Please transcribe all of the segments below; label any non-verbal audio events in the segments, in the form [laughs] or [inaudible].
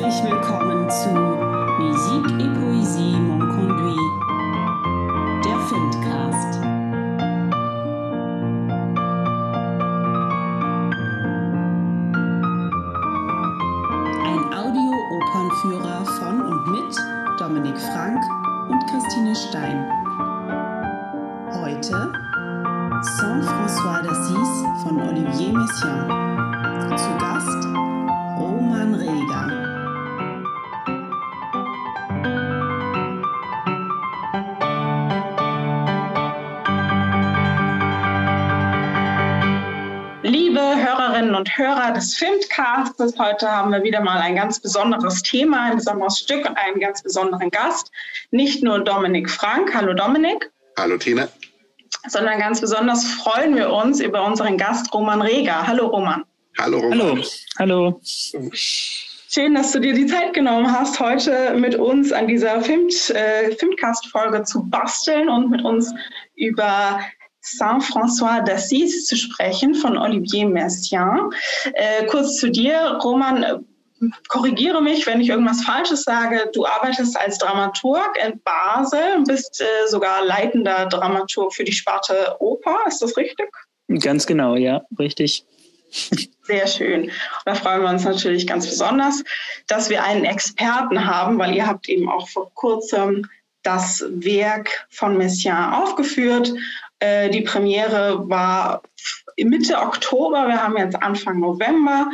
Herzlich willkommen Filmcasts, heute haben wir wieder mal ein ganz besonderes Thema, ein besonderes Stück und einen ganz besonderen Gast. Nicht nur Dominik Frank, hallo Dominik, Hallo Tina. sondern ganz besonders freuen wir uns über unseren Gast Roman Reger. Hallo Roman. Hallo Roman. Hallo, hallo. Schön, dass du dir die Zeit genommen hast, heute mit uns an dieser Film, äh, Filmcast-Folge zu basteln und mit uns über Saint-François d'Assise zu sprechen von Olivier Messiaen. Äh, kurz zu dir, Roman, korrigiere mich, wenn ich irgendwas Falsches sage. Du arbeitest als Dramaturg in Basel und bist äh, sogar leitender Dramaturg für die Sparte Oper. Ist das richtig? Ganz genau, ja, richtig. Sehr schön. Da freuen wir uns natürlich ganz besonders, dass wir einen Experten haben, weil ihr habt eben auch vor kurzem das Werk von Messiaen aufgeführt. Äh, die Premiere war Mitte Oktober, wir haben jetzt Anfang November.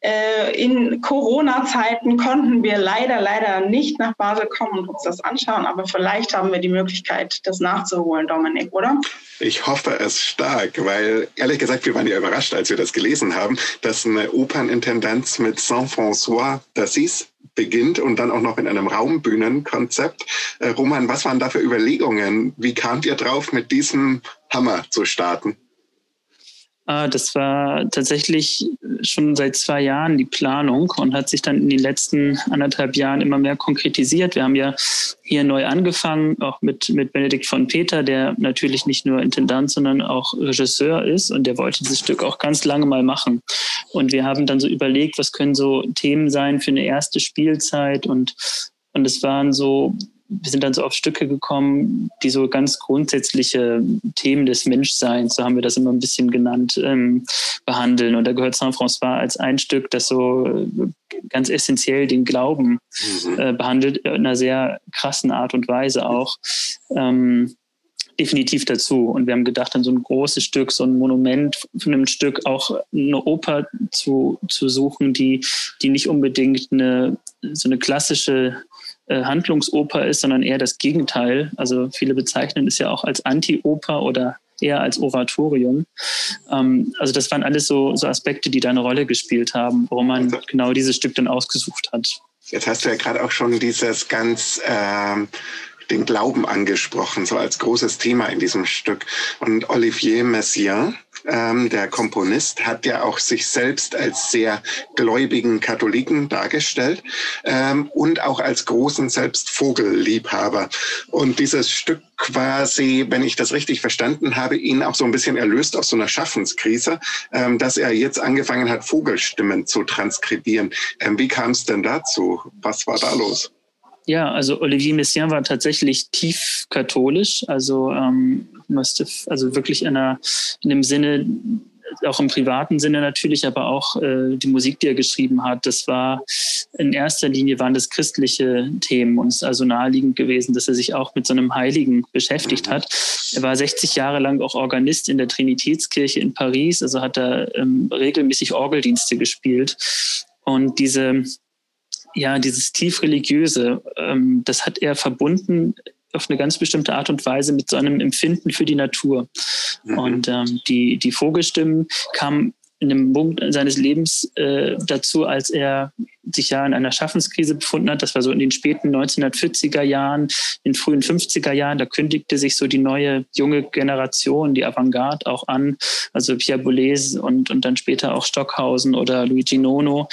Äh, in Corona-Zeiten konnten wir leider, leider nicht nach Basel kommen und uns das anschauen, aber vielleicht haben wir die Möglichkeit, das nachzuholen, Dominik, oder? Ich hoffe es stark, weil ehrlich gesagt, wir waren ja überrascht, als wir das gelesen haben, dass eine Opernintendanz mit Saint-François d'Assise beginnt und dann auch noch in einem Raumbühnenkonzept. Äh, Roman, was waren da für Überlegungen? Wie kamt ihr drauf, mit diesem Hammer zu starten? Ah, das war tatsächlich schon seit zwei Jahren die Planung und hat sich dann in den letzten anderthalb Jahren immer mehr konkretisiert. Wir haben ja hier neu angefangen, auch mit, mit Benedikt von Peter, der natürlich nicht nur Intendant, sondern auch Regisseur ist und der wollte dieses Stück auch ganz lange mal machen. Und wir haben dann so überlegt, was können so Themen sein für eine erste Spielzeit und und es waren so wir sind dann so auf Stücke gekommen, die so ganz grundsätzliche Themen des Menschseins, so haben wir das immer ein bisschen genannt, ähm, behandeln. Und da gehört Saint-François als ein Stück, das so äh, ganz essentiell den Glauben Mhm. äh, behandelt, in einer sehr krassen Art und Weise auch. Ähm, definitiv dazu. Und wir haben gedacht, an so ein großes Stück, so ein Monument von einem Stück, auch eine Oper zu, zu suchen, die, die nicht unbedingt eine, so eine klassische äh, Handlungsoper ist, sondern eher das Gegenteil. Also viele bezeichnen es ja auch als Anti-Oper oder eher als Oratorium. Ähm, also das waren alles so, so Aspekte, die da eine Rolle gespielt haben, warum man genau dieses Stück dann ausgesucht hat. Jetzt hast du ja gerade auch schon dieses ganz ähm, den Glauben angesprochen, so als großes Thema in diesem Stück. Und Olivier Messiaen, ähm, der Komponist, hat ja auch sich selbst als sehr gläubigen Katholiken dargestellt ähm, und auch als großen selbst Vogelliebhaber. Und dieses Stück quasi, wenn ich das richtig verstanden habe, ihn auch so ein bisschen erlöst aus so einer Schaffenskrise, ähm, dass er jetzt angefangen hat, Vogelstimmen zu transkribieren. Ähm, wie kam es denn dazu? Was war da los? Ja, also Olivier Messiaen war tatsächlich tief katholisch, also ähm, musste also wirklich in, einer, in dem Sinne, auch im privaten Sinne natürlich, aber auch äh, die Musik, die er geschrieben hat, das war in erster Linie waren das christliche Themen und es ist also naheliegend gewesen, dass er sich auch mit so einem Heiligen beschäftigt hat. Er war 60 Jahre lang auch Organist in der Trinitätskirche in Paris, also hat er ähm, regelmäßig Orgeldienste gespielt und diese ja, dieses tief religiöse, ähm, das hat er verbunden auf eine ganz bestimmte Art und Weise mit so einem Empfinden für die Natur. Mhm. Und ähm, die, die Vogelstimmen kamen in einem Punkt seines Lebens äh, dazu, als er sich ja in einer Schaffenskrise befunden hat. Das war so in den späten 1940er Jahren, in den frühen 50er Jahren. Da kündigte sich so die neue junge Generation, die Avantgarde auch an. Also Pierre Boulez und, und dann später auch Stockhausen oder Luigi Nono.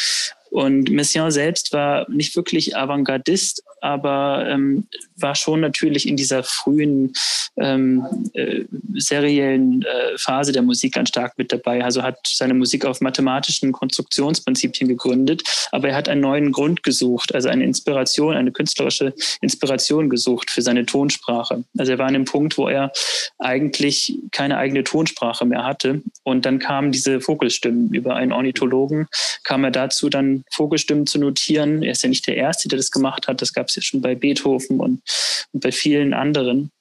Und Messiaen selbst war nicht wirklich Avantgardist, aber ähm, war schon natürlich in dieser frühen ähm, äh, seriellen äh, Phase der Musik ganz stark mit dabei. Also hat seine Musik auf mathematischen Konstruktionsprinzipien gegründet, aber er hat einen neuen Grund gesucht, also eine Inspiration, eine künstlerische Inspiration gesucht für seine Tonsprache. Also er war an dem Punkt, wo er eigentlich keine eigene Tonsprache mehr hatte. Und dann kamen diese Vogelstimmen. Über einen Ornithologen kam er dazu, dann Vogelstimmen zu notieren. Er ist ja nicht der Erste, der das gemacht hat. Das gab es ja schon bei Beethoven und, und bei vielen anderen.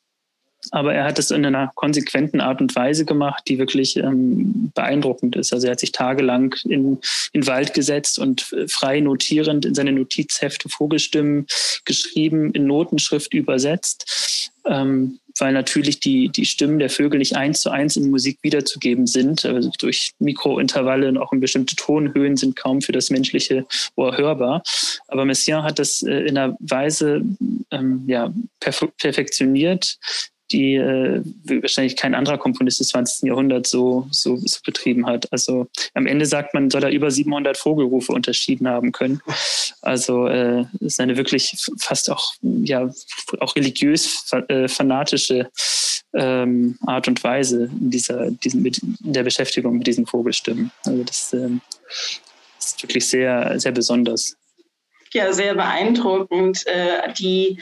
Aber er hat es in einer konsequenten Art und Weise gemacht, die wirklich ähm, beeindruckend ist. Also er hat sich tagelang in, den Wald gesetzt und äh, frei notierend in seine Notizhefte Vogelstimmen geschrieben, in Notenschrift übersetzt. Ähm, weil natürlich die, die Stimmen der Vögel nicht eins zu eins in Musik wiederzugeben sind. Also durch Mikrointervalle und auch in bestimmte Tonhöhen sind kaum für das menschliche Ohr hörbar. Aber Messiaen hat das äh, in einer Weise ähm, ja, perfektioniert, die äh, wahrscheinlich kein anderer Komponist des 20. Jahrhunderts so, so, so betrieben hat. Also am Ende sagt man, soll er über 700 Vogelrufe unterschieden haben können. Also äh, ist eine wirklich fast auch, ja, auch religiös äh, fanatische ähm, Art und Weise in dieser, diesen, mit, in der Beschäftigung mit diesen Vogelstimmen. Also das äh, ist wirklich sehr, sehr besonders. Ja, sehr beeindruckend. Äh, die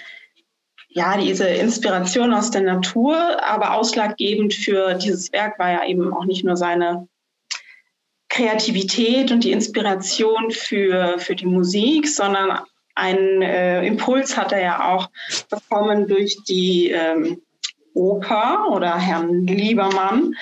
ja, diese Inspiration aus der Natur, aber ausschlaggebend für dieses Werk war ja eben auch nicht nur seine Kreativität und die Inspiration für, für die Musik, sondern einen äh, Impuls hat er ja auch bekommen durch die ähm, Oper oder Herrn Liebermann,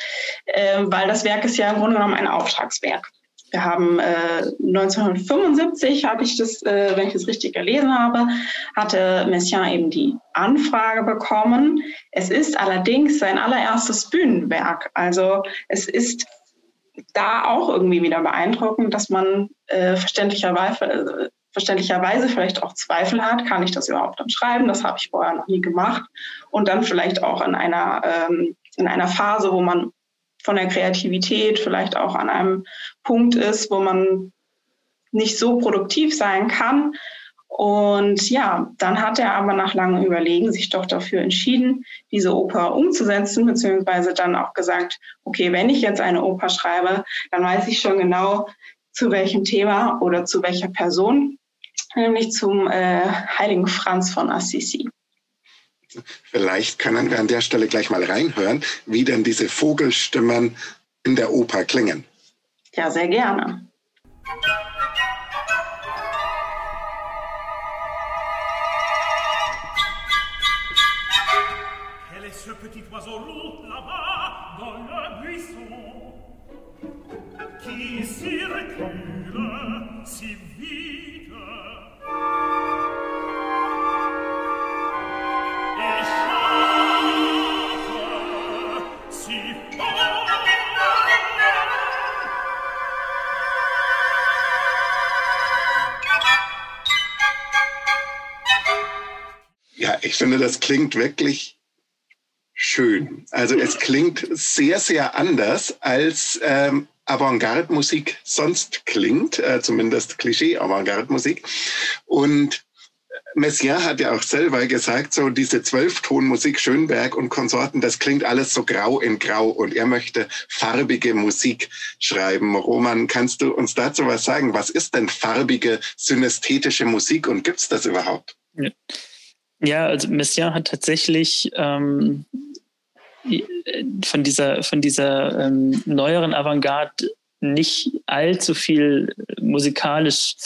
äh, weil das Werk ist ja im Grunde genommen ein Auftragswerk. Wir haben äh, 1975, habe ich das, äh, wenn ich das richtig gelesen habe, hatte Messiaen eben die Anfrage bekommen. Es ist allerdings sein allererstes Bühnenwerk. Also es ist da auch irgendwie wieder beeindruckend, dass man äh, verständlicherweise, äh, verständlicherweise vielleicht auch Zweifel hat, kann ich das überhaupt dann schreiben? Das habe ich vorher noch nie gemacht. Und dann vielleicht auch in einer, ähm, in einer Phase, wo man von der Kreativität vielleicht auch an einem Punkt ist, wo man nicht so produktiv sein kann. Und ja, dann hat er aber nach langem Überlegen sich doch dafür entschieden, diese Oper umzusetzen, beziehungsweise dann auch gesagt, okay, wenn ich jetzt eine Oper schreibe, dann weiß ich schon genau, zu welchem Thema oder zu welcher Person, nämlich zum äh, heiligen Franz von Assisi. Vielleicht können wir an der Stelle gleich mal reinhören, wie denn diese Vogelstimmen in der Oper klingen. Ja, sehr gerne. ce petit oiseau loup là-bas dans le buisson qui s'y recule si vite ich finde, das klingt wirklich schön. Also es klingt sehr, sehr anders als ähm, Avantgarde-Musik sonst klingt, äh, zumindest Klischee-Avantgarde-Musik. Und Messiaen hat ja auch selber gesagt, so diese Zwölftonmusik Schönberg und Konsorten, das klingt alles so grau in grau und er möchte farbige Musik schreiben. Roman, kannst du uns dazu was sagen? Was ist denn farbige, synästhetische Musik und gibt es das überhaupt? Ja. Ja, also Messiaen hat tatsächlich ähm, von dieser, von dieser ähm, neueren Avantgarde nicht allzu viel musikalisch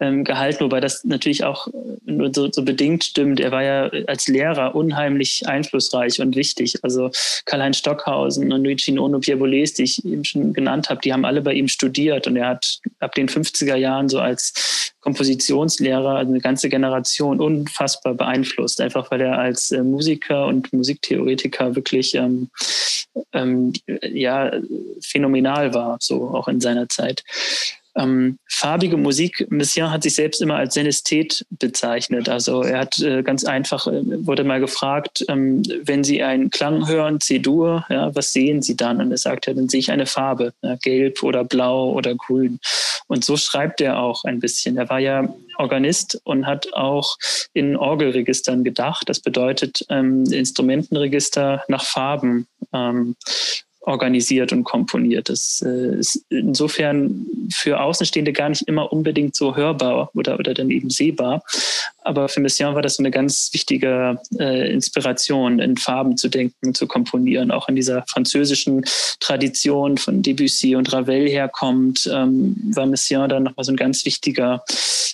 ähm, gehalten, wobei das natürlich auch nur so, so, bedingt stimmt. Er war ja als Lehrer unheimlich einflussreich und wichtig. Also Karl-Heinz Stockhausen und Luigi Ono Pierre Boulez, die ich eben schon genannt habe, die haben alle bei ihm studiert und er hat ab den 50er Jahren so als Kompositionslehrer also eine ganze Generation unfassbar beeinflusst, einfach weil er als äh, Musiker und Musiktheoretiker wirklich ähm, ähm, ja, phänomenal war, so auch in seiner Zeit. Ähm, farbige Musik, Messiaen hat sich selbst immer als Senesthet bezeichnet. Also er hat äh, ganz einfach, äh, wurde mal gefragt, ähm, wenn Sie einen Klang hören, C-Dur, ja, was sehen Sie dann? Und er sagt, ja, dann sehe ich eine Farbe, ja, gelb oder blau oder grün. Und so schreibt er auch ein bisschen. Er war ja Organist und hat auch in Orgelregistern gedacht. Das bedeutet ähm, Instrumentenregister nach Farben ähm, organisiert und komponiert. Das äh, ist insofern für Außenstehende gar nicht immer unbedingt so hörbar oder, oder dann eben sehbar. Aber für Messiaen war das so eine ganz wichtige äh, Inspiration, in Farben zu denken, zu komponieren, auch in dieser französischen Tradition von Debussy und Ravel herkommt, ähm, war Messiaen dann nochmal so ein ganz wichtiger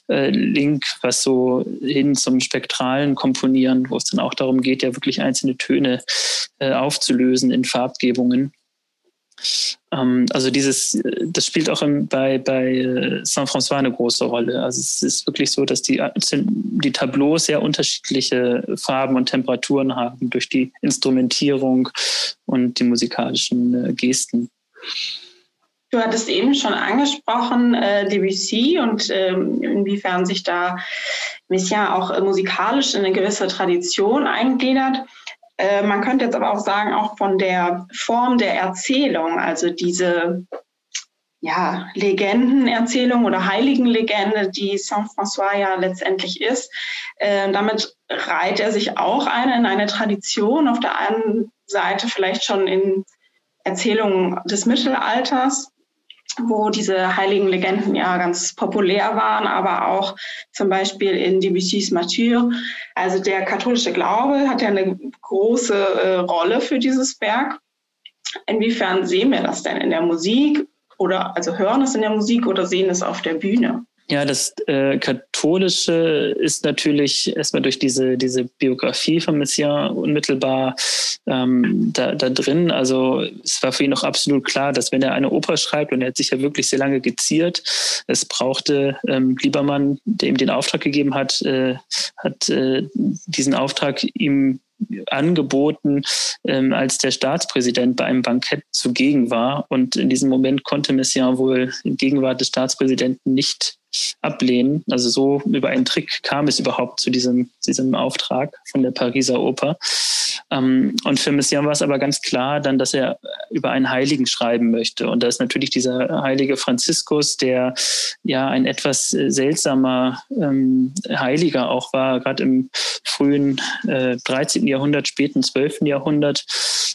äh, Link, was so hin zum spektralen Komponieren, wo es dann auch darum geht, ja wirklich einzelne Töne äh, aufzulösen in Farbgebungen. Ähm, also dieses, das spielt auch im, bei, bei äh, Saint-François eine große Rolle. Also es ist wirklich so, dass die, die Tableaus sehr unterschiedliche Farben und Temperaturen haben durch die Instrumentierung und die musikalischen äh, Gesten. Du hattest eben schon angesprochen, äh, Debussy und ähm, inwiefern sich da Messiaen auch äh, musikalisch in eine gewisse Tradition eingliedert. Äh, man könnte jetzt aber auch sagen, auch von der Form der Erzählung, also diese ja, Legendenerzählung oder Heiligenlegende, die Saint-François ja letztendlich ist. Äh, damit reiht er sich auch ein in eine Tradition. Auf der einen Seite vielleicht schon in Erzählungen des Mittelalters, wo diese heiligen Legenden ja ganz populär waren, aber auch zum Beispiel in Debussys Martyr. Also der katholische Glaube hat ja eine große äh, Rolle für dieses Werk. Inwiefern sehen wir das denn in der Musik oder also hören es in der Musik oder sehen es auf der Bühne? Ja, das äh, Katholische ist natürlich erstmal durch diese, diese Biografie von Messiaen unmittelbar ähm, da, da drin. Also es war für ihn auch absolut klar, dass wenn er eine Oper schreibt, und er hat sich ja wirklich sehr lange geziert, es brauchte ähm, Liebermann, der ihm den Auftrag gegeben hat, äh, hat äh, diesen Auftrag ihm angeboten, ähm, als der Staatspräsident bei einem Bankett zugegen war. Und in diesem Moment konnte Messiaen wohl in Gegenwart des Staatspräsidenten nicht ablehnen. Also so über einen Trick kam es überhaupt zu diesem, diesem Auftrag von der Pariser Oper. Ähm, und für Messiaen war es aber ganz klar dann, dass er über einen Heiligen schreiben möchte. Und da ist natürlich dieser heilige Franziskus, der ja ein etwas äh, seltsamer ähm, Heiliger auch war, gerade im frühen äh, 13. Jahrhundert, späten 12. Jahrhundert,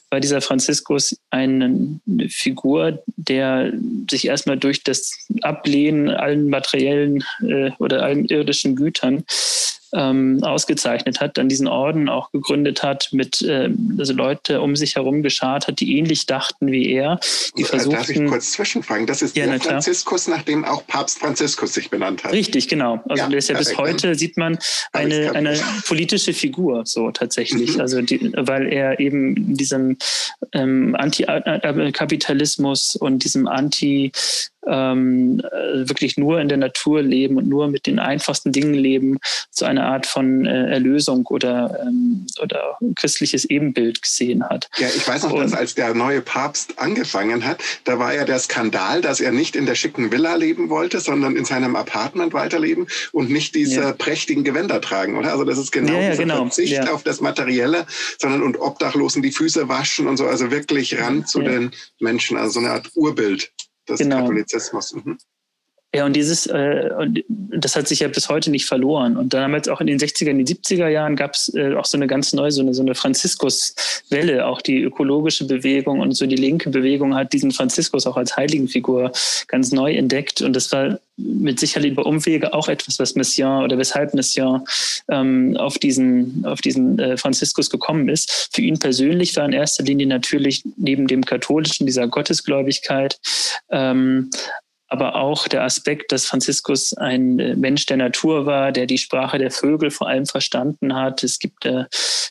war dieser Franziskus eine Figur, der sich erstmal durch das Ablehnen allen materiellen äh, oder allen irdischen Gütern ähm, ausgezeichnet hat, dann diesen Orden auch gegründet hat, mit äh, also Leute um sich herum geschart hat, die ähnlich dachten wie er. Die äh, versuchten, Darf ich kurz zwischenfragen? Das ist ja, der Franziskus, nach dem auch Papst Franziskus sich benannt hat. Richtig, genau. Also ja, der ist ja bis heute, sieht man eine, eine politische Figur so tatsächlich. Mhm. Also die, weil er eben diesem ähm, Anti-Kapitalismus und diesem Anti- ähm, äh, wirklich nur in der Natur leben und nur mit den einfachsten Dingen leben, so eine Art von äh, Erlösung oder, ähm, oder christliches Ebenbild gesehen hat. Ja, ich weiß noch, und, dass als der neue Papst angefangen hat, da war ja der Skandal, dass er nicht in der schicken Villa leben wollte, sondern in seinem Apartment weiterleben und nicht diese ja. prächtigen Gewänder tragen, oder? Also das ist genau ja, ja, dieser genau. Verzicht auf das Materielle, sondern und Obdachlosen die Füße waschen und so, also wirklich ran zu den Menschen, also so eine Art Urbild des genau. Katholizismus. Mhm. Ja, und dieses, äh, und das hat sich ja bis heute nicht verloren. Und damals auch in den 60er, in den 70er Jahren gab es äh, auch so eine ganz neue, so eine, so eine Franziskus-Welle. Auch die ökologische Bewegung und so die linke Bewegung hat diesen Franziskus auch als Heiligenfigur ganz neu entdeckt. Und das war mit Sicherheit über Umwege auch etwas, was Messiaen oder weshalb Messiaen ähm, auf diesen, auf diesen äh, Franziskus gekommen ist. Für ihn persönlich war in erster Linie natürlich neben dem katholischen, dieser Gottesgläubigkeit, ähm, aber auch der Aspekt, dass Franziskus ein äh, Mensch der Natur war, der die Sprache der Vögel vor allem verstanden hat. Es gibt äh,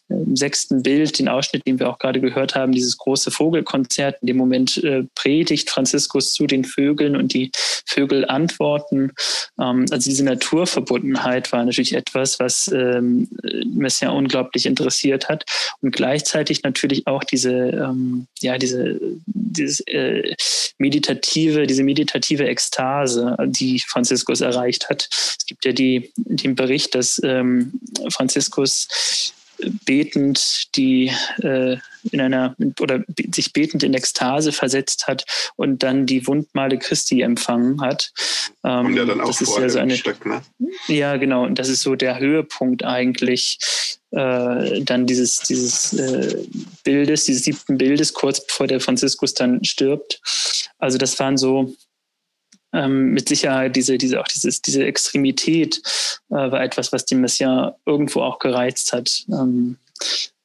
im sechsten Bild den Ausschnitt, den wir auch gerade gehört haben, dieses große Vogelkonzert. In dem Moment äh, predigt Franziskus zu den Vögeln und die Vögel antworten. Ähm, also diese Naturverbundenheit war natürlich etwas, was ähm, Messiaen unglaublich interessiert hat und gleichzeitig natürlich auch diese, ähm, ja, diese, dieses äh, meditative, diese meditative meditative Ekstase, die Franziskus erreicht hat. Es gibt ja die, den Bericht, dass ähm, Franziskus betend die äh, in einer oder sich betend in Ekstase versetzt hat und dann die Wundmale Christi empfangen hat. Ähm, und ja dann auch das ist ja so eine, Stück, ne? Ja, genau. Und das ist so der Höhepunkt eigentlich äh, dann dieses, dieses äh, Bildes, dieses siebten Bildes, kurz bevor der Franziskus dann stirbt. Also das waren so ähm, mit Sicherheit diese, diese, auch dieses, diese Extremität äh, war etwas, was die Messiaen irgendwo auch gereizt hat, ähm,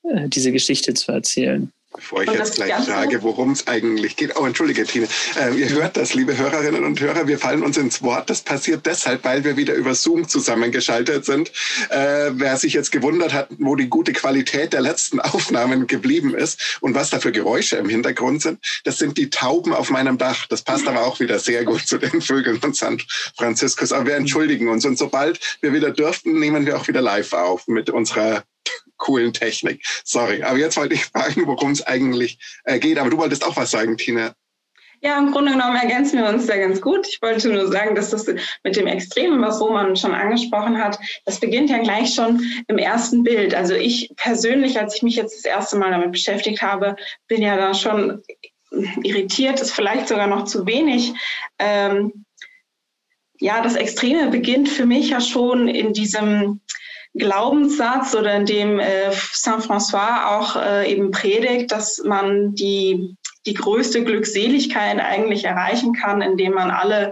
äh, diese Geschichte zu erzählen. Bevor ich jetzt gleich frage, worum es eigentlich geht. Oh, entschuldige, Tine. Äh, ihr hört das, liebe Hörerinnen und Hörer, wir fallen uns ins Wort. Das passiert deshalb, weil wir wieder über Zoom zusammengeschaltet sind. Äh, wer sich jetzt gewundert hat, wo die gute Qualität der letzten [laughs] Aufnahmen geblieben ist und was da für Geräusche im Hintergrund sind, das sind die Tauben auf meinem Dach. Das passt aber auch wieder sehr gut zu den Vögeln von San Francisco. Aber wir entschuldigen uns. Und sobald wir wieder dürften, nehmen wir auch wieder live auf mit unserer coolen Technik. Sorry, aber jetzt wollte ich fragen, worum es eigentlich äh, geht. Aber du wolltest auch was sagen, Tina. Ja, im Grunde genommen ergänzen wir uns da ganz gut. Ich wollte nur sagen, dass das mit dem Extremen, was Roman schon angesprochen hat, das beginnt ja gleich schon im ersten Bild. Also ich persönlich, als ich mich jetzt das erste Mal damit beschäftigt habe, bin ja da schon irritiert, ist vielleicht sogar noch zu wenig. Ähm, ja, das Extreme beginnt für mich ja schon in diesem Glaubenssatz oder in dem äh, Saint François auch äh, eben predigt, dass man die, die größte Glückseligkeit eigentlich erreichen kann, indem man alle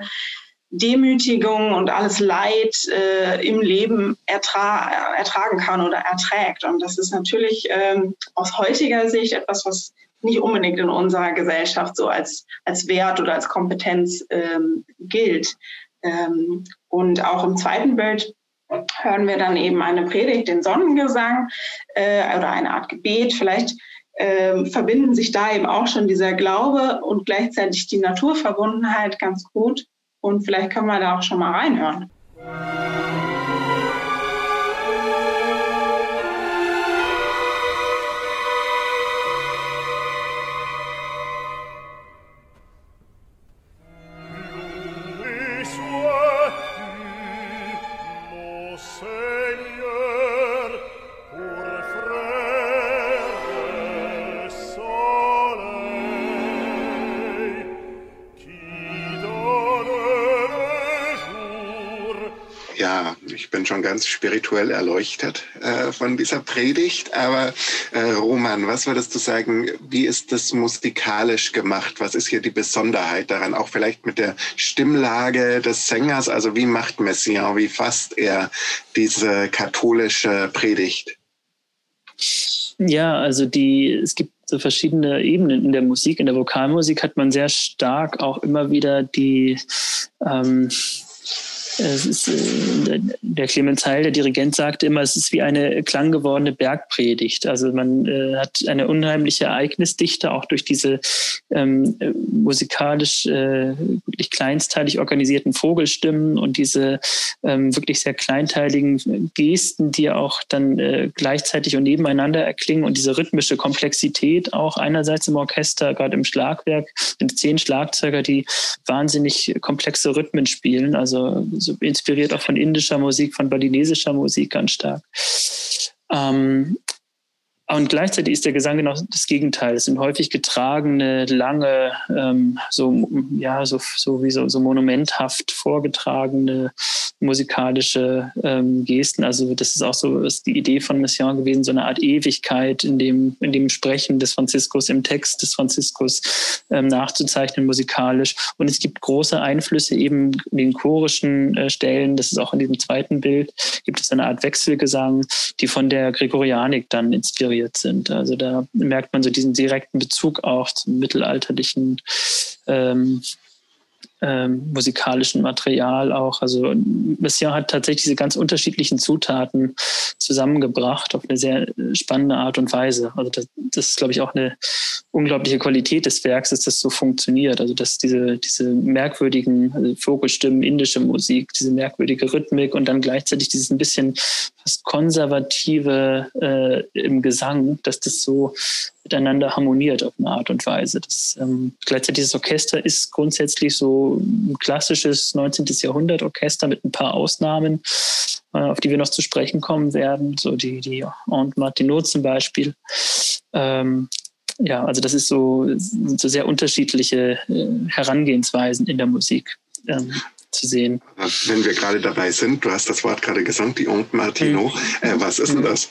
Demütigung und alles Leid äh, im Leben ertra ertragen kann oder erträgt. Und das ist natürlich ähm, aus heutiger Sicht etwas, was nicht unbedingt in unserer Gesellschaft so als, als Wert oder als Kompetenz ähm, gilt. Ähm, und auch im zweiten Bild hören wir dann eben eine Predigt, den Sonnengesang äh, oder eine Art Gebet. Vielleicht äh, verbinden sich da eben auch schon dieser Glaube und gleichzeitig die Naturverbundenheit ganz gut. Und vielleicht können wir da auch schon mal reinhören. Schon ganz spirituell erleuchtet äh, von dieser Predigt. Aber äh, Roman, was würdest du sagen, wie ist das musikalisch gemacht? Was ist hier die Besonderheit daran? Auch vielleicht mit der Stimmlage des Sängers. Also wie macht Messiaen, wie fasst er diese katholische Predigt? Ja, also die, es gibt so verschiedene Ebenen in der Musik. In der Vokalmusik hat man sehr stark auch immer wieder die ähm, ist, äh, der Clemens Heil, der Dirigent, sagte immer, es ist wie eine klanggewordene Bergpredigt. Also man äh, hat eine unheimliche Ereignisdichte, auch durch diese ähm, musikalisch äh, wirklich kleinsteilig organisierten Vogelstimmen und diese ähm, wirklich sehr kleinteiligen Gesten, die auch dann äh, gleichzeitig und nebeneinander erklingen und diese rhythmische Komplexität auch einerseits im Orchester, gerade im Schlagwerk, sind zehn Schlagzeuger, die wahnsinnig komplexe Rhythmen spielen. Also so inspiriert auch von indischer Musik, von balinesischer Musik ganz stark. Ähm, und gleichzeitig ist der Gesang genau das Gegenteil. Es sind häufig getragene, lange, ähm, so, ja, so, so wie so, so monumenthaft vorgetragene musikalische ähm, Gesten. Also das ist auch so ist die Idee von Messiaen gewesen, so eine Art Ewigkeit in dem, in dem Sprechen des Franziskus, im Text des Franziskus ähm, nachzuzeichnen musikalisch. Und es gibt große Einflüsse eben in den chorischen äh, Stellen. Das ist auch in diesem zweiten Bild. Gibt es eine Art Wechselgesang, die von der Gregorianik dann inspiriert sind. Also da merkt man so diesen direkten Bezug auch zum mittelalterlichen ähm, ähm, musikalischen Material auch. Also Messiaen hat tatsächlich diese ganz unterschiedlichen Zutaten zusammengebracht auf eine sehr spannende Art und Weise. Also das, das ist, glaube ich, auch eine unglaubliche Qualität des Werks, dass das so funktioniert. Also dass diese, diese merkwürdigen also Vogelstimmen, indische Musik, diese merkwürdige Rhythmik und dann gleichzeitig dieses ein bisschen fast konservative äh, im Gesang, dass das so miteinander harmoniert auf eine Art und Weise. Das, ähm, gleichzeitig das Orchester ist grundsätzlich so ein klassisches 19. Jahrhundert Orchester mit ein paar Ausnahmen, äh, auf die wir noch zu sprechen kommen werden, so die, die Aunt Martineau zum Beispiel. Ähm, ja, also das ist so, so sehr unterschiedliche äh, Herangehensweisen in der Musik. Ähm, zu sehen. Wenn wir gerade dabei sind, du hast das Wort gerade gesagt, die Aunt Martineau. Mhm. Äh, was ist denn das?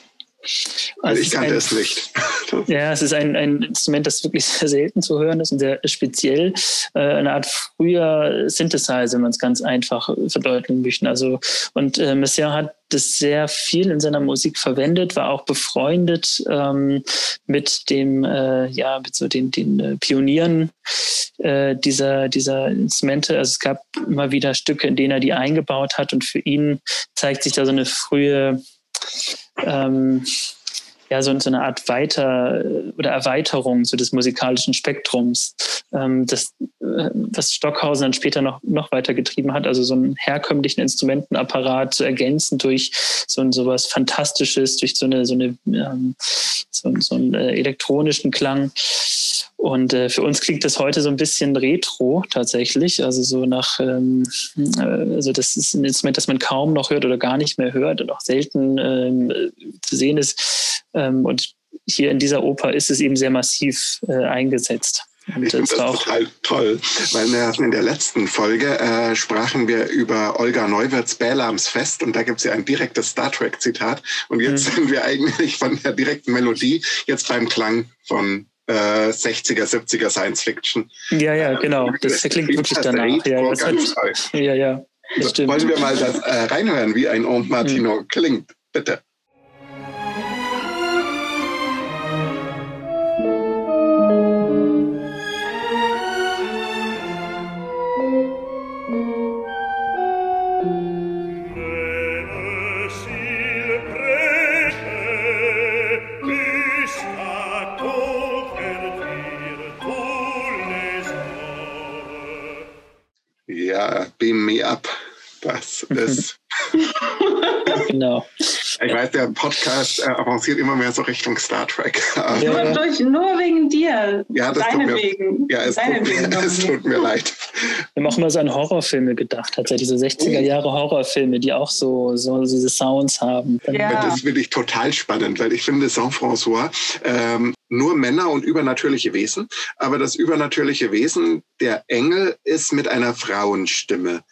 Also ich kannte es nicht. [laughs] Ja, es ist ein, ein Instrument, das wirklich sehr selten zu hören ist und sehr speziell. Äh, eine Art früher Synthesizer, wenn man es ganz einfach verdeutlichen möchte. Also, und äh, Messiaen hat das sehr viel in seiner Musik verwendet, war auch befreundet ähm, mit dem, äh, ja, mit so den, den äh, Pionieren äh, dieser, dieser Instrumente. Also es gab immer wieder Stücke, in denen er die eingebaut hat und für ihn zeigt sich da so eine frühe ähm, ja, so, so eine Art Weiter- oder Erweiterung so des musikalischen Spektrums, ähm, das, äh, was Stockhausen dann später noch, noch weiter getrieben hat, also so einen herkömmlichen Instrumentenapparat zu ergänzen durch so, so was Fantastisches, durch so eine, so eine ähm, so, so einen äh, elektronischen Klang. Und äh, für uns klingt das heute so ein bisschen retro tatsächlich. Also so nach, ähm, äh, also das ist ein Instrument, das man kaum noch hört oder gar nicht mehr hört und auch selten ähm, zu sehen ist. Ähm, und hier in dieser Oper ist es eben sehr massiv äh, eingesetzt. Und ich finde das total toll, weil wir in der letzten Folge äh, sprachen wir über Olga Neuwirths Bälams Fest und da gibt es ja ein direktes Star Trek-Zitat und jetzt mhm. sind wir eigentlich von der direkten Melodie jetzt beim Klang von äh, 60er, 70er Science Fiction. Ja, ja, genau. Das, klingt wirklich danach. Ja, das hat, ja, ja. Das. Wollen wir mal das äh, reinhören, wie ein Aunt Martino mhm. klingt? Bitte. Uh, beam me up. Das ist. [laughs] genau. Ich weiß, der Podcast äh, avanciert immer mehr so Richtung Star Trek. nur, durch, nur wegen dir. Ja, das Deine tut mir, wegen. Ja, es, Deine tut, wegen, mir, [laughs] es tut mir leid. Wir haben auch immer so an Horrorfilme gedacht, tatsächlich, so 60er Jahre Horrorfilme, die auch so, so diese Sounds haben. Ja. Das finde ich total spannend, weil ich finde, Saint-François ähm, nur Männer und übernatürliche Wesen, aber das übernatürliche Wesen, der Engel, ist mit einer Frauenstimme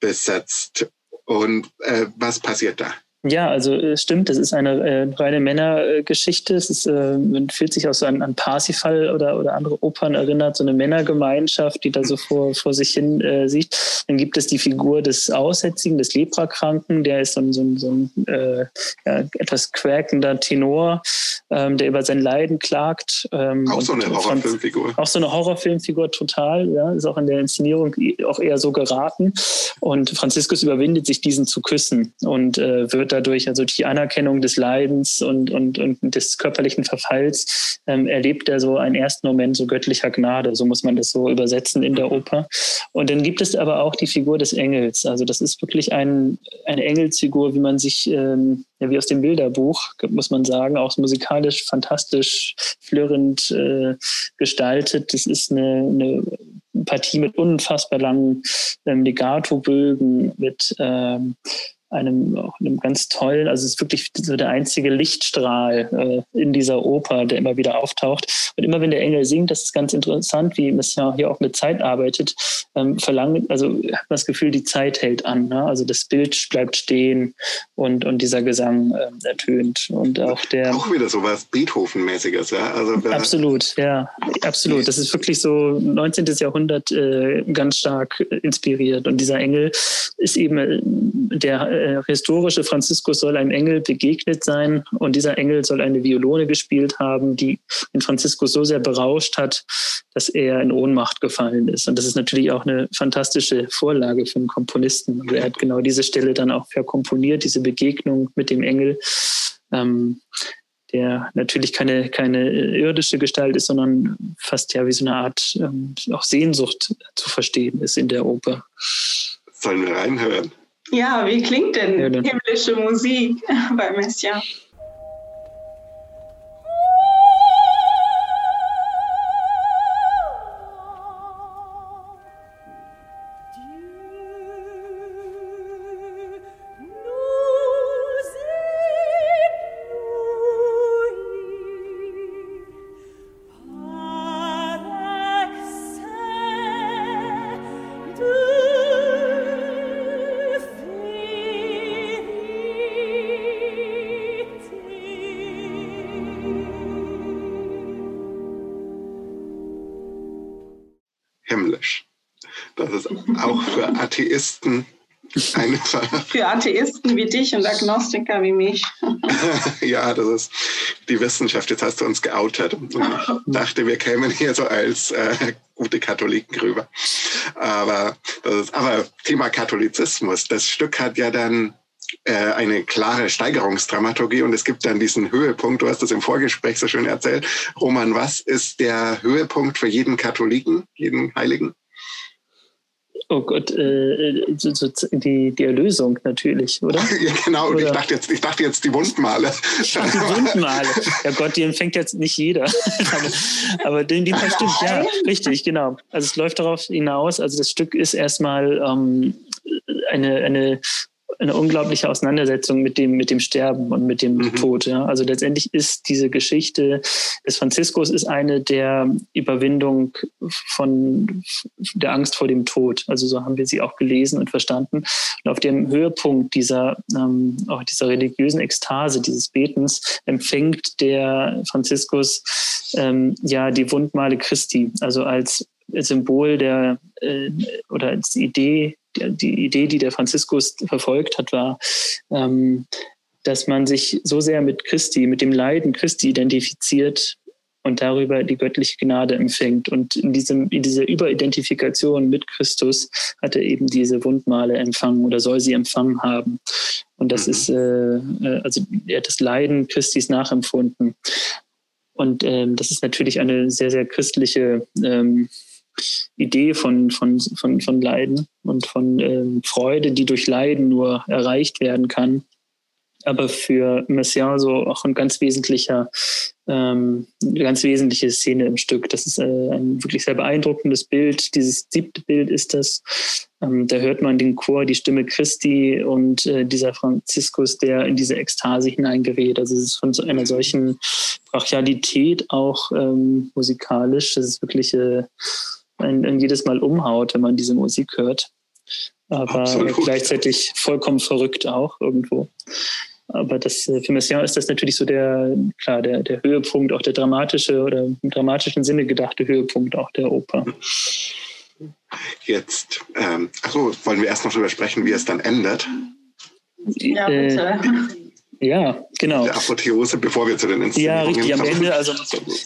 besetzt. Und äh, was passiert da? Ja, also es äh, stimmt, das ist eine äh, reine Männergeschichte. Es ist, äh, man fühlt sich auch so an, an Parsifal oder, oder andere Opern erinnert, so eine Männergemeinschaft, die da so vor, vor sich hin äh, sieht. Dann gibt es die Figur des Aussätzigen, des Leprakranken, der ist so ein, so ein, so ein äh, ja, etwas quäkender Tenor, ähm, der über sein Leiden klagt. Ähm, auch so eine Horrorfilmfigur. Auch so eine Horrorfilmfigur, total. Ja, ist auch in der Inszenierung auch eher so geraten. Und Franziskus überwindet sich, diesen zu küssen und äh, wird dadurch, also die Anerkennung des Leidens und, und, und des körperlichen Verfalls, ähm, erlebt er so einen ersten Moment so göttlicher Gnade. So muss man das so übersetzen in der Oper. Und dann gibt es aber auch die Figur des Engels. Also das ist wirklich ein, eine Engelsfigur, wie man sich, ähm, ja, wie aus dem Bilderbuch, muss man sagen, auch musikalisch fantastisch, flirrend äh, gestaltet. Das ist eine, eine Partie mit unfassbar langen ähm, Legato-Bögen, mit ähm, einem, einem ganz tollen, also es ist wirklich so der einzige Lichtstrahl äh, in dieser Oper, der immer wieder auftaucht. Und immer wenn der Engel singt, das ist ganz interessant, wie Messiaen hier auch mit Zeit arbeitet, ähm, verlangt, also hat man das Gefühl, die Zeit hält an. Ne? Also das Bild bleibt stehen und, und dieser Gesang äh, ertönt. Und auch der. Auch wieder so was Beethoven-mäßiges, ja. Also, absolut, ja, absolut. Das ist wirklich so 19. Jahrhundert äh, ganz stark inspiriert. Und dieser Engel ist eben äh, der äh, äh, historische Franziskus soll einem Engel begegnet sein und dieser Engel soll eine Violone gespielt haben, die den Franziskus so sehr berauscht hat, dass er in Ohnmacht gefallen ist. Und das ist natürlich auch eine fantastische Vorlage für einen Komponisten. Also er hat genau diese Stelle dann auch verkomponiert, diese Begegnung mit dem Engel. Ähm, der natürlich keine, keine irdische Gestalt ist, sondern fast ja wie so eine Art ähm, auch Sehnsucht zu verstehen ist in der Oper. Sollen wir reinhören? Ja, wie klingt denn himmlische Musik bei Messiaen? Atheisten einfach. [laughs] Für Atheisten wie dich und Agnostiker wie mich. [laughs] ja, das ist die Wissenschaft. Jetzt hast du uns geoutet. Und ich [laughs] dachte, wir kämen hier so als äh, gute Katholiken rüber. Aber, das ist, aber Thema Katholizismus. Das Stück hat ja dann äh, eine klare Steigerungsdramaturgie und es gibt dann diesen Höhepunkt, du hast das im Vorgespräch so schön erzählt. Roman, was ist der Höhepunkt für jeden Katholiken, jeden Heiligen? Oh Gott, äh, so die, die Erlösung natürlich, oder? [laughs] ja, genau. Oder? Ich, dachte jetzt, ich dachte jetzt die Wundmale. die Wundmale. Ja Gott, die empfängt jetzt nicht jeder. [laughs] aber, aber den, die stimmt, ja, richtig, genau. Also es läuft darauf hinaus. Also das Stück ist erstmal ähm, eine, eine eine unglaubliche Auseinandersetzung mit dem, mit dem Sterben und mit dem mhm. Tod. Ja. Also letztendlich ist diese Geschichte des Franziskus ist eine der Überwindung von der Angst vor dem Tod. Also so haben wir sie auch gelesen und verstanden. Und auf dem Höhepunkt dieser, ähm, auch dieser religiösen Ekstase, dieses Betens, empfängt der Franziskus ähm, ja die Wundmale Christi, also als Symbol der äh, oder als Idee die Idee, die der Franziskus verfolgt hat, war, ähm, dass man sich so sehr mit Christi, mit dem Leiden Christi identifiziert und darüber die göttliche Gnade empfängt. Und in, diesem, in dieser Überidentifikation mit Christus hat er eben diese Wundmale empfangen oder soll sie empfangen haben. Und das mhm. ist, äh, äh, also er hat das Leiden Christis nachempfunden. Und ähm, das ist natürlich eine sehr, sehr christliche ähm, Idee von, von, von, von Leiden und von ähm, Freude, die durch Leiden nur erreicht werden kann. Aber für Messiaen so auch ein ganz wesentlicher, ähm, eine ganz wesentliche Szene im Stück. Das ist äh, ein wirklich sehr beeindruckendes Bild. Dieses siebte Bild ist das. Ähm, da hört man den Chor, die Stimme Christi und äh, dieser Franziskus, der in diese Ekstase hineingerät. Also es ist von so einer solchen Brachialität auch ähm, musikalisch. Das ist wirklich äh, ein, ein jedes Mal umhaut, wenn man diese Musik hört. Aber Absolut. gleichzeitig vollkommen verrückt auch irgendwo. Aber das, äh, für Messiaen ist das natürlich so der, klar, der, der Höhepunkt, auch der dramatische oder im dramatischen Sinne gedachte Höhepunkt auch der Oper. Jetzt, ähm, achso, wollen wir erst noch darüber sprechen, wie es dann endet? Ja, bitte. Äh, ja, genau. Der Apotheose, bevor wir zu den Inszenierungen Ja, richtig. Am Ende, also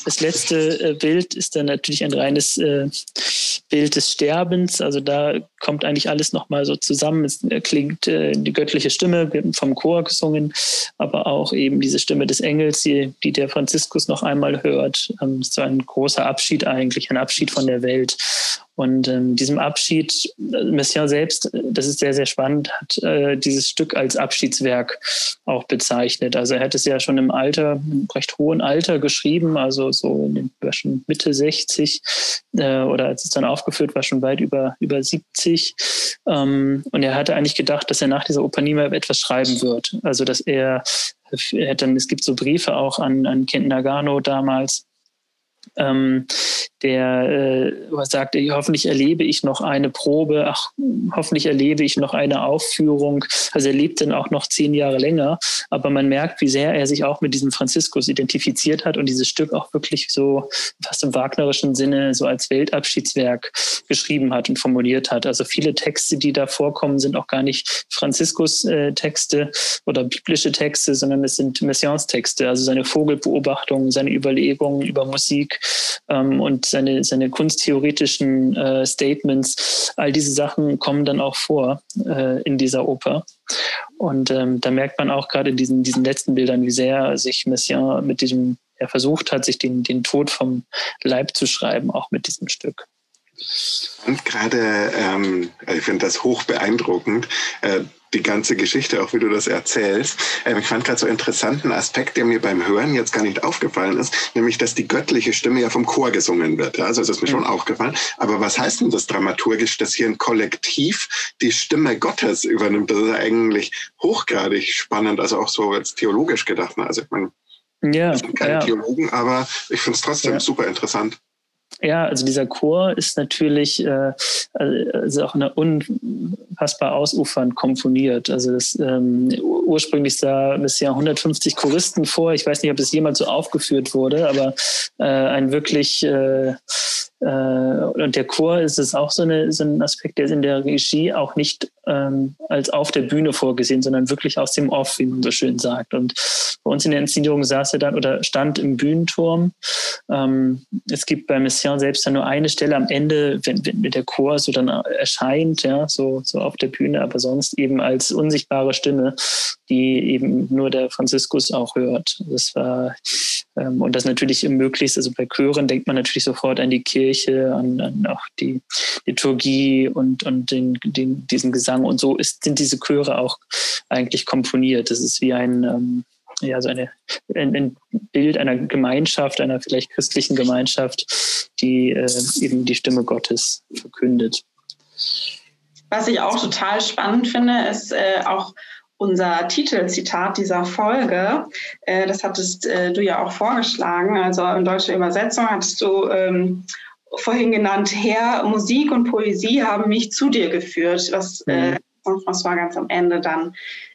das letzte äh, Bild ist dann natürlich ein reines äh, Bild des Sterbens. Also da kommt eigentlich alles nochmal so zusammen. Es klingt äh, die göttliche Stimme vom Chor gesungen, aber auch eben diese Stimme des Engels, die, die der Franziskus noch einmal hört. Ähm, ist so ein großer Abschied eigentlich, ein Abschied von der Welt. Und ähm, diesem Abschied, äh, Messiaen selbst, das ist sehr, sehr spannend, hat äh, dieses Stück als Abschiedswerk auch bezeichnet. Also er hat es ja schon im Alter, im recht hohen Alter geschrieben, also so in den, schon Mitte 60 äh, oder als es dann aufgeführt war, schon weit über, über 70. Ähm, und er hatte eigentlich gedacht, dass er nach dieser Oper nie mehr etwas schreiben wird. Also dass er, er hat dann, es gibt so Briefe auch an, an Kent Nagano damals, ähm, der äh, sagte, hoffentlich erlebe ich noch eine Probe, ach, hoffentlich erlebe ich noch eine Aufführung. Also er lebt dann auch noch zehn Jahre länger, aber man merkt, wie sehr er sich auch mit diesem Franziskus identifiziert hat und dieses Stück auch wirklich so fast im wagnerischen Sinne so als Weltabschiedswerk geschrieben hat und formuliert hat. Also viele Texte, die da vorkommen, sind auch gar nicht Franziskus-Texte äh, oder biblische Texte, sondern es sind Messiaens-Texte, also seine Vogelbeobachtungen, seine Überlegungen über Musik ähm, und seine, seine kunsttheoretischen äh, Statements, all diese Sachen kommen dann auch vor äh, in dieser Oper. Und ähm, da merkt man auch gerade in diesen, diesen letzten Bildern, wie sehr sich Messiaen mit diesem, er versucht hat, sich den, den Tod vom Leib zu schreiben, auch mit diesem Stück. Und gerade, ähm, ich finde das hoch beeindruckend. Äh, die ganze Geschichte, auch wie du das erzählst. Ähm, ich fand gerade so interessanten Aspekt, der mir beim Hören jetzt gar nicht aufgefallen ist, nämlich, dass die göttliche Stimme ja vom Chor gesungen wird. Also das ist mir schon mhm. aufgefallen. Aber was heißt denn das dramaturgisch, dass hier ein Kollektiv die Stimme Gottes übernimmt? Das ist ja eigentlich hochgradig spannend, also auch so als theologisch gedacht. Ne? Also ich meine, ja, wir sind keine ja. Theologen, aber ich finde es trotzdem ja. super interessant. Ja, also dieser Chor ist natürlich äh, also auch eine unfassbar ausufernd komponiert. Also das ähm, ursprünglich sah ja 150 Choristen vor. Ich weiß nicht, ob es jemals so aufgeführt wurde, aber äh, ein wirklich äh, äh, und der Chor ist es auch so, eine, so ein Aspekt, der ist in der Regie auch nicht ähm, als auf der Bühne vorgesehen, sondern wirklich aus dem Off, wie man so schön sagt. Und bei uns in der Inszenierung saß er dann oder stand im Bühnenturm. Ähm, es gibt bei Messiaen selbst dann nur eine Stelle am Ende, wenn, wenn der Chor so dann erscheint, ja, so, so auf der Bühne, aber sonst eben als unsichtbare Stimme, die eben nur der Franziskus auch hört. Das war ähm, und das natürlich möglichst, also bei Chören denkt man natürlich sofort an die Kirche, an, an auch die Liturgie und, und den, den, diesen Gesang. Und so ist, sind diese Chöre auch eigentlich komponiert. Das ist wie ein, ähm, ja, so eine, ein, ein, Bild einer Gemeinschaft, einer vielleicht christlichen Gemeinschaft, die äh, eben die Stimme Gottes verkündet. Was ich auch total spannend finde, ist äh, auch unser Titelzitat dieser Folge. Äh, das hattest äh, du ja auch vorgeschlagen. Also in deutscher Übersetzung hattest du ähm, vorhin genannt, Herr, Musik und Poesie haben mich zu dir geführt, was äh, mhm. François ganz am Ende dann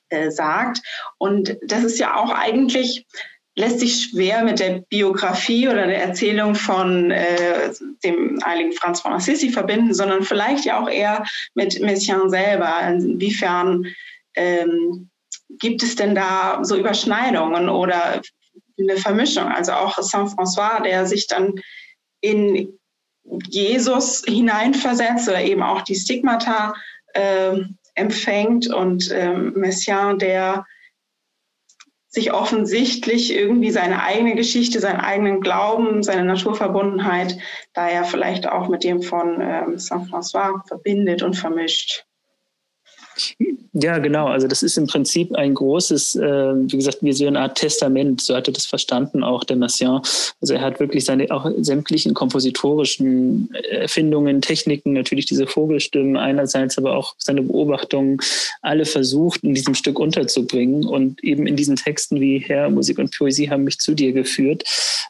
äh, sagt. Und das ist ja auch eigentlich lässt sich schwer mit der Biografie oder der Erzählung von äh, dem heiligen Franz von Assisi verbinden, sondern vielleicht ja auch eher mit Messiaen selber. Inwiefern ähm, gibt es denn da so Überschneidungen oder eine Vermischung? Also auch Saint-François, der sich dann in Jesus hineinversetzt oder eben auch die Stigmata äh, empfängt und ähm, Messiaen, der sich offensichtlich irgendwie seine eigene Geschichte, seinen eigenen Glauben, seine Naturverbundenheit, da er vielleicht auch mit dem von ähm, Saint-François verbindet und vermischt. Ja, genau. Also das ist im Prinzip ein großes, äh, wie gesagt, wie so eine Art Testament. So hatte das verstanden auch der Messiaen. Also er hat wirklich seine auch sämtlichen kompositorischen Erfindungen, Techniken, natürlich diese Vogelstimmen einerseits, aber auch seine Beobachtungen, alle versucht in diesem Stück unterzubringen und eben in diesen Texten wie Herr, Musik und Poesie haben mich zu dir geführt.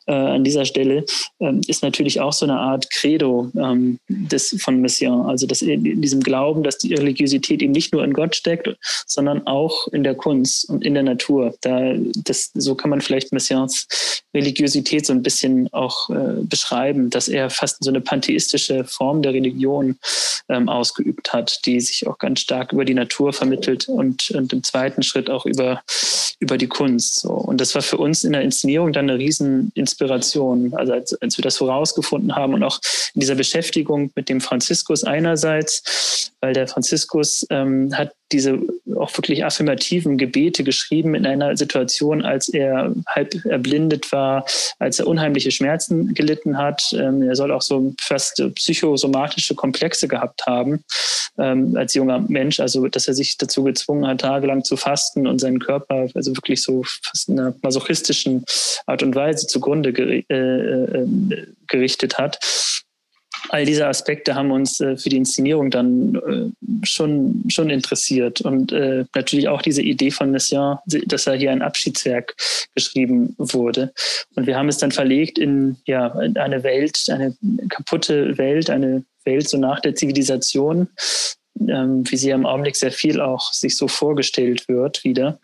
Äh, an dieser Stelle ähm, ist natürlich auch so eine Art Credo ähm, des von Messiaen. Also dass in diesem Glauben, dass die Religiosität eben nicht nur in Gott steckt, sondern auch in der Kunst und in der Natur. Da, das, so kann man vielleicht Messiaens Religiosität so ein bisschen auch äh, beschreiben, dass er fast so eine pantheistische Form der Religion ähm, ausgeübt hat, die sich auch ganz stark über die Natur vermittelt und, und im zweiten Schritt auch über, über die Kunst. So. Und das war für uns in der Inszenierung dann eine Rieseninspiration. Also als, als wir das herausgefunden haben und auch in dieser Beschäftigung mit dem Franziskus einerseits, weil der Franziskus ähm, hat diese auch wirklich affirmativen Gebete geschrieben in einer Situation, als er halb erblindet war, als er unheimliche Schmerzen gelitten hat. Ähm, er soll auch so fast psychosomatische Komplexe gehabt haben ähm, als junger Mensch, also dass er sich dazu gezwungen hat, tagelang zu fasten und seinen Körper also wirklich so fast in einer masochistischen Art und Weise zugrunde äh, äh, gerichtet hat all diese Aspekte haben uns äh, für die Inszenierung dann äh, schon, schon interessiert. Und äh, natürlich auch diese Idee von Messiaen, dass er hier ein Abschiedswerk geschrieben wurde. Und wir haben es dann verlegt in ja, eine Welt, eine kaputte Welt, eine Welt so nach der Zivilisation, ähm, wie sie im Augenblick sehr viel auch sich so vorgestellt wird wieder.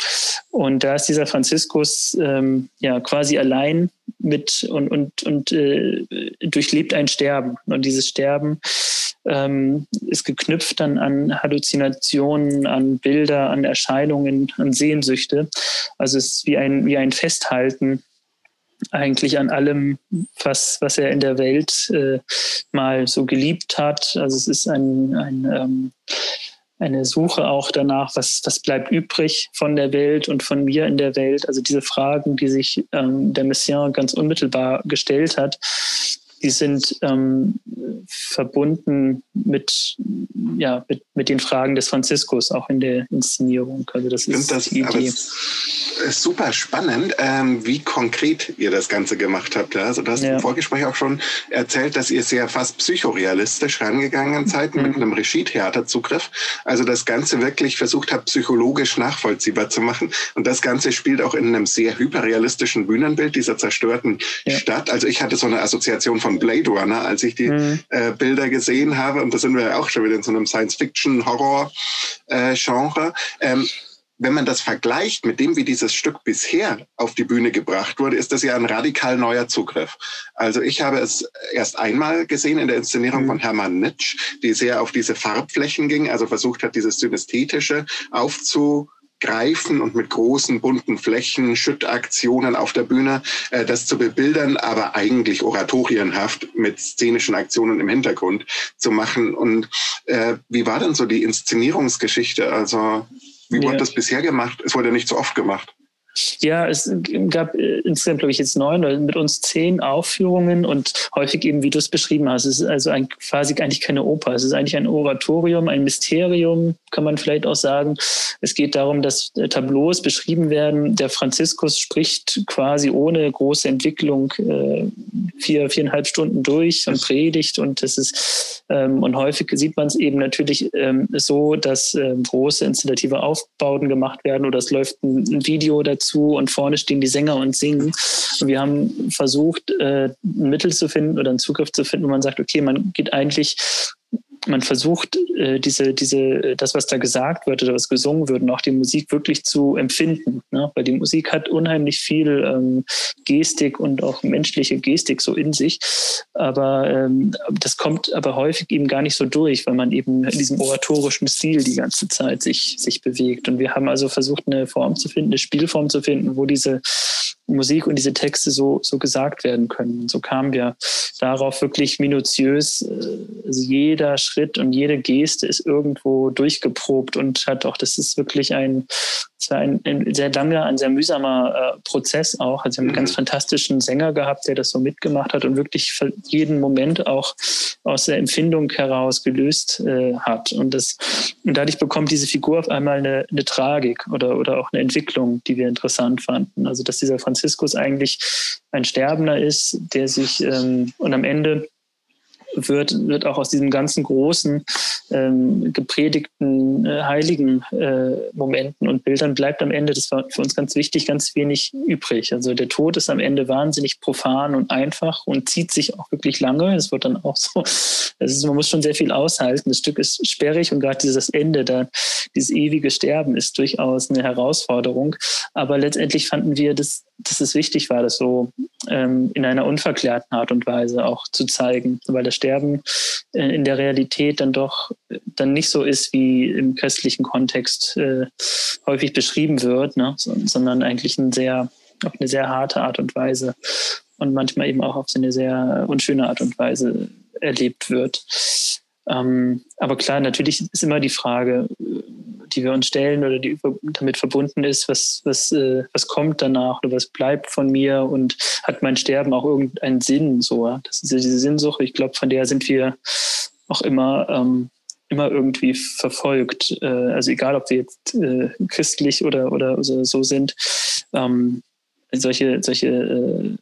Und da ist dieser Franziskus ähm, ja quasi allein mit und, und, und äh, durchlebt ein Sterben. Und dieses Sterben ähm, ist geknüpft dann an Halluzinationen, an Bilder, an Erscheinungen, an Sehnsüchte. Also es ist wie ein, wie ein Festhalten eigentlich an allem, was, was er in der Welt äh, mal so geliebt hat. Also es ist ein, ein ähm, eine Suche auch danach, was, was bleibt übrig von der Welt und von mir in der Welt. Also diese Fragen, die sich ähm, der Messiaen ganz unmittelbar gestellt hat, die sind ähm, verbunden mit, ja, mit, mit den Fragen des Franziskus, auch in der Inszenierung. Also das ist das, die Idee. ist super spannend, ähm, wie konkret ihr das Ganze gemacht habt. Also du hast ja. im Vorgespräch auch schon erzählt, dass ihr sehr fast psychorealistisch rangegangen seid mhm. mit einem Regie-Theaterzugriff. Also das Ganze wirklich versucht habt, psychologisch nachvollziehbar zu machen. Und das Ganze spielt auch in einem sehr hyperrealistischen Bühnenbild dieser zerstörten ja. Stadt. Also ich hatte so eine Assoziation von Blade Runner, als ich die mhm. äh, Bilder gesehen habe. Und da sind wir ja auch schon wieder in so einem Science-Fiction-Horror-Genre. Äh, ähm, wenn man das vergleicht mit dem, wie dieses Stück bisher auf die Bühne gebracht wurde, ist das ja ein radikal neuer Zugriff. Also ich habe es erst einmal gesehen in der Inszenierung mhm. von Hermann Nitsch, die sehr auf diese Farbflächen ging, also versucht hat, dieses Synästhetische aufzugreifen und mit großen bunten Flächen, Schüttaktionen auf der Bühne äh, das zu bebildern, aber eigentlich oratorienhaft mit szenischen Aktionen im Hintergrund zu machen. Und äh, wie war denn so die Inszenierungsgeschichte? Also wie wurde ja. das bisher gemacht? Es wurde nicht so oft gemacht. Ja, es gab äh, insgesamt, glaube ich, jetzt neun mit uns zehn Aufführungen und häufig eben, wie du es beschrieben hast. Es ist also ein, quasi eigentlich keine Oper. Es ist eigentlich ein Oratorium, ein Mysterium, kann man vielleicht auch sagen. Es geht darum, dass Tableaus beschrieben werden. Der Franziskus spricht quasi ohne große Entwicklung äh, vier, viereinhalb Stunden durch und predigt und das ist ähm, und häufig sieht man es eben natürlich ähm, so, dass ähm, große installative Aufbauten gemacht werden oder es läuft ein Video dazu und vorne stehen die Sänger und singen. Und wir haben versucht, äh, ein Mittel zu finden oder einen Zugriff zu finden, wo man sagt, okay, man geht eigentlich man versucht, äh, diese, diese, das, was da gesagt wird oder was gesungen wird, und auch die Musik wirklich zu empfinden. Ne? Weil die Musik hat unheimlich viel ähm, Gestik und auch menschliche Gestik so in sich. Aber ähm, das kommt aber häufig eben gar nicht so durch, weil man eben in diesem oratorischen Stil die ganze Zeit sich, sich bewegt. Und wir haben also versucht, eine Form zu finden, eine Spielform zu finden, wo diese Musik und diese Texte so, so gesagt werden können. Und so kamen wir darauf wirklich minutiös. Äh, also jeder Schritt und jede Geste ist irgendwo durchgeprobt und hat auch, das ist wirklich ein, es war ein, ein, sehr langer, ein sehr mühsamer äh, Prozess auch. Also wir haben einen ganz mhm. fantastischen Sänger gehabt, der das so mitgemacht hat und wirklich jeden Moment auch aus der Empfindung heraus gelöst äh, hat. Und, das, und dadurch bekommt diese Figur auf einmal eine, eine Tragik oder, oder auch eine Entwicklung, die wir interessant fanden. Also dass dieser Franziskus eigentlich ein Sterbender ist, der sich ähm, und am Ende wird, wird auch aus diesem ganzen großen ähm, gepredigten äh, heiligen äh, Momenten und Bildern bleibt am Ende, das war für uns ganz wichtig, ganz wenig übrig. Also der Tod ist am Ende wahnsinnig profan und einfach und zieht sich auch wirklich lange. Es wird dann auch so, also man muss schon sehr viel aushalten. Das Stück ist sperrig und gerade dieses Ende, da, dieses ewige Sterben ist durchaus eine Herausforderung. Aber letztendlich fanden wir, dass, dass es wichtig war, das so ähm, in einer unverklärten Art und Weise auch zu zeigen, weil das Sterben äh, in der Realität dann doch äh, dann nicht so ist, wie im christlichen Kontext äh, häufig beschrieben wird, ne? so, sondern eigentlich ein sehr, auf eine sehr harte Art und Weise und manchmal eben auch auf eine sehr unschöne Art und Weise erlebt wird. Ähm, aber klar, natürlich ist immer die Frage, die wir uns stellen oder die damit verbunden ist, was, was, äh, was kommt danach oder was bleibt von mir und hat mein Sterben auch irgendeinen Sinn? So, das ist ja diese Sinnsuche. Ich glaube, von der sind wir auch immer, ähm, immer irgendwie verfolgt. Äh, also egal, ob wir jetzt äh, christlich oder, oder so sind. Ähm, solche, solche äh,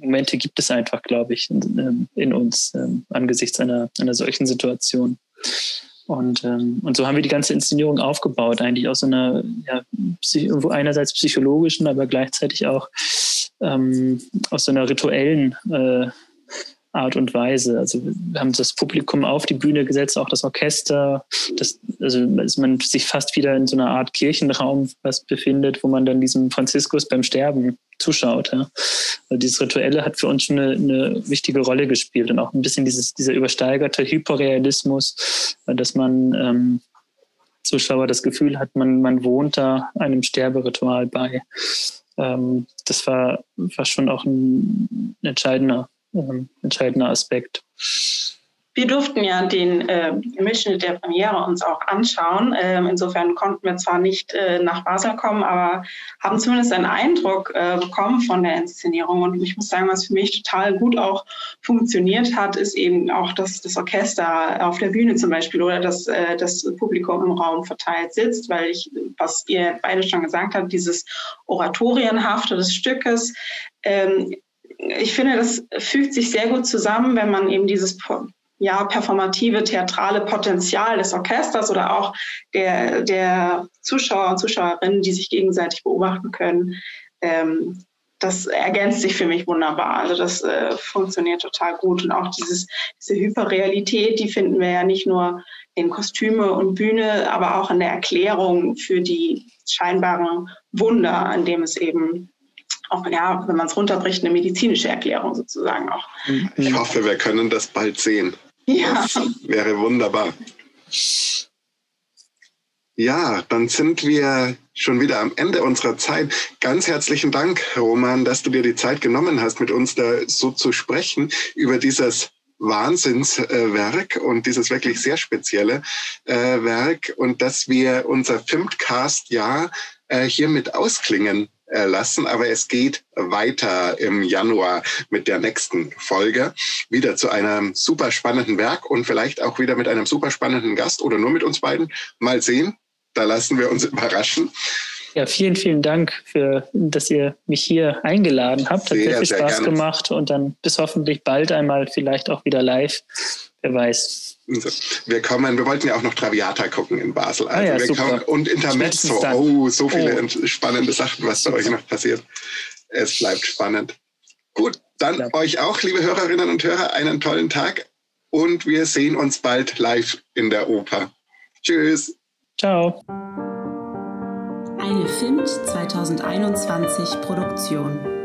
Momente gibt es einfach, glaube ich, in, ähm, in uns ähm, angesichts einer, einer solchen Situation. Und, ähm, und so haben wir die ganze Inszenierung aufgebaut, eigentlich aus so einer, ja, einerseits psychologischen, aber gleichzeitig auch ähm, aus so einer rituellen äh, Art und Weise. Also wir haben das Publikum auf die Bühne gesetzt, auch das Orchester. Das, also man sich fast wieder in so einer Art Kirchenraum was befindet, wo man dann diesem Franziskus beim Sterben zuschaut. Ja. Also dieses Rituelle hat für uns schon eine, eine, wichtige Rolle gespielt und auch ein bisschen dieses, dieser übersteigerte Hyperrealismus, dass man ähm, Zuschauer das Gefühl hat, man, man wohnt da einem Sterberitual bei. Ähm, das war, war schon auch ein entscheidender, ähm, entscheidender Aspekt. Wir durften ja den äh, Mitschnitt der Premiere uns auch anschauen. Ähm, insofern konnten wir zwar nicht äh, nach Basel kommen, aber haben zumindest einen Eindruck äh, bekommen von der Inszenierung. Und ich muss sagen, was für mich total gut auch funktioniert hat, ist eben auch, dass das Orchester auf der Bühne zum Beispiel oder dass äh, das Publikum im Raum verteilt sitzt, weil ich, was ihr beide schon gesagt habt, dieses Oratorienhafte des Stückes, ähm, ich finde, das fügt sich sehr gut zusammen, wenn man eben dieses ja, performative, theatrale Potenzial des Orchesters oder auch der, der Zuschauer und Zuschauerinnen, die sich gegenseitig beobachten können, ähm, das ergänzt sich für mich wunderbar. Also das äh, funktioniert total gut. Und auch dieses, diese Hyperrealität, die finden wir ja nicht nur in Kostüme und Bühne, aber auch in der Erklärung für die scheinbaren Wunder, an dem es eben auch, ja, wenn man es runterbricht, eine medizinische Erklärung sozusagen auch. Ich hoffe, wir können das bald sehen. Ja. Das wäre wunderbar. Ja, dann sind wir schon wieder am Ende unserer Zeit. Ganz herzlichen Dank, Roman, dass du dir die Zeit genommen hast, mit uns da so zu sprechen über dieses Wahnsinnswerk und dieses wirklich sehr spezielle äh, Werk und dass wir unser Filmcast ja äh, hiermit ausklingen lassen. Aber es geht weiter im Januar mit der nächsten Folge. Wieder zu einem super spannenden Werk und vielleicht auch wieder mit einem super spannenden Gast oder nur mit uns beiden. Mal sehen. Da lassen wir uns überraschen. Ja, vielen, vielen Dank für, dass ihr mich hier eingeladen habt. Hat sehr, viel Spaß gemacht und dann bis hoffentlich bald einmal vielleicht auch wieder live. Wer weiß. Wir kommen, wir wollten ja auch noch Traviata gucken in Basel. Also ah ja, wir kommen, und Intermezzo. Oh, so viele oh. spannende Sachen, was bei euch noch passiert. Es bleibt spannend. Gut, dann ja. euch auch, liebe Hörerinnen und Hörer, einen tollen Tag und wir sehen uns bald live in der Oper. Tschüss. Ciao. Eine FIMT 2021 Produktion.